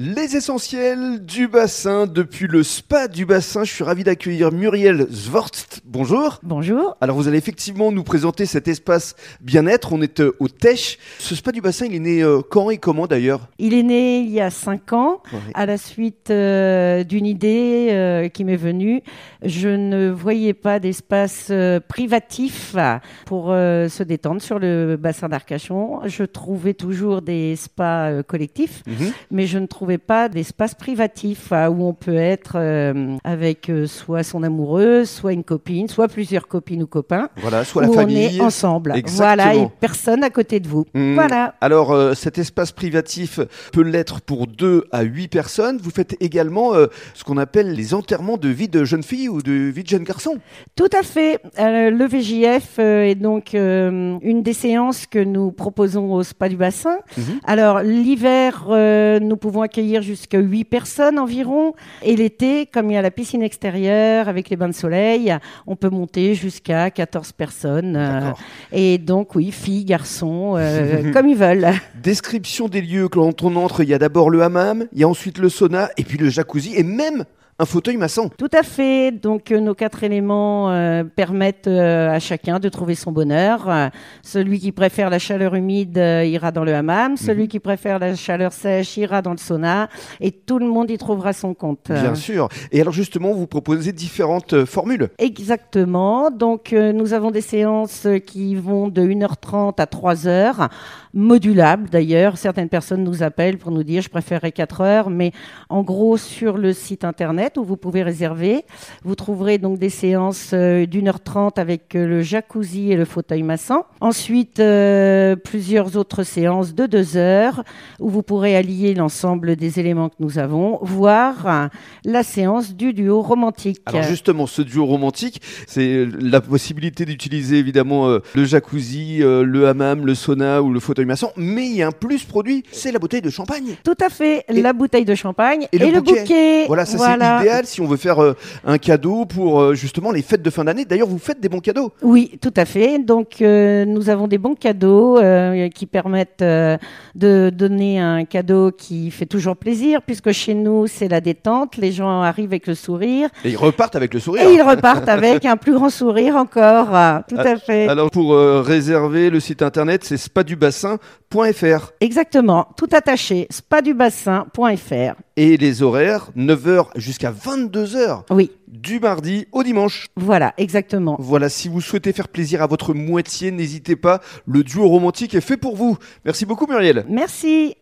Les essentiels du bassin depuis le spa du bassin. Je suis ravi d'accueillir Muriel Zvorst. Bonjour. Bonjour. Alors vous allez effectivement nous présenter cet espace bien-être. On est euh, au Tèche. Ce spa du bassin, il est né euh, quand et comment d'ailleurs? Il est né il y a cinq ans Ouais. à la suite euh, d'une idée qui m'est venue. Je ne voyais pas d'espace privatif pour se détendre sur le bassin d'Arcachon. Je trouvais toujours des spas collectifs, Mhm. mais je ne trouvais pas d'espace privatif euh, où on peut être euh, avec euh, soit son amoureux, soit une copine, soit plusieurs copines ou copains. Voilà, soit la où famille. on est ensemble. Exactement. Voilà, et personne à côté de vous. Hmm. Voilà. Alors, euh, cet espace privatif peut l'être pour 2 à 8 personnes. Vous faites également euh, ce qu'on appelle les enterrements de vie de jeune fille ou de vie de jeune garçon. Tout à fait. Euh, le VJF est donc une des séances que nous proposons au Spa du Bassin. Mhm. Alors, l'hiver, nous pouvons accueillir jusqu'à 8 personnes environ. Et l'été, comme il y a la piscine extérieure avec les bains de soleil, on peut monter jusqu'à 14 personnes. Euh, et donc, oui, filles, garçons, euh, comme ils veulent. Description des lieux. Quand on entre, il y a d'abord le hammam, il y a ensuite le sauna, et puis le jacuzzi, et même un fauteuil maçon. Tout à fait. Donc euh, nos quatre éléments euh, permettent euh, à chacun de trouver son bonheur. Euh, celui qui préfère la chaleur humide ira dans le hammam. Celui qui préfère la chaleur sèche ira dans le sauna. Et tout le monde y trouvera son compte. Bien sûr. Et alors justement, vous proposez différentes formules. Exactement. Donc, nous avons des séances qui vont de 1h30 à 3h, modulables d'ailleurs. Certaines personnes nous appellent pour nous dire je préférerais 4 heures, mais en gros, sur le site internet où vous pouvez réserver, vous trouverez donc des séances euh, d'une heure trente avec euh, le jacuzzi et le fauteuil massant. Ensuite, euh, plusieurs autres séances de 2 heures où vous pourrez allier l'ensemble des éléments que nous avons, voire la séance du duo romantique. Alors justement, ce duo romantique, c'est la possibilité d'utiliser évidemment euh, le jacuzzi, euh, le hammam, le sauna ou le fauteuil maçon, mais il y a un plus produit, c'est la bouteille de champagne. Tout à fait, Et- la bouteille de champagne et et, le le bouquet. bouquet. Voilà, ça c'est idéal si on veut faire euh, un cadeau pour euh, justement les fêtes de fin d'année. D'ailleurs, vous faites des bons cadeaux. Oui, tout à fait. Donc, euh, nous avons des bons cadeaux qui permettent de donner un cadeau qui fait toujours plaisir, puisque chez nous, c'est la détente. Les gens arrivent avec le sourire Et ils repartent avec le sourire. et ils repartent avec un plus grand sourire encore. Ah, Tout à fait. Alors pour réserver le site internet, c'est spadubassin.fr Exactement, tout attaché. spadubassin.fr. et les horaires 9h jusqu'à 22h Oui, du mardi au dimanche. voilà, exactement. Voilà, si vous souhaitez faire plaisir à votre moitié, n'hésitez pas, le duo romantique est fait pour vous. Merci beaucoup Muriel. Merci.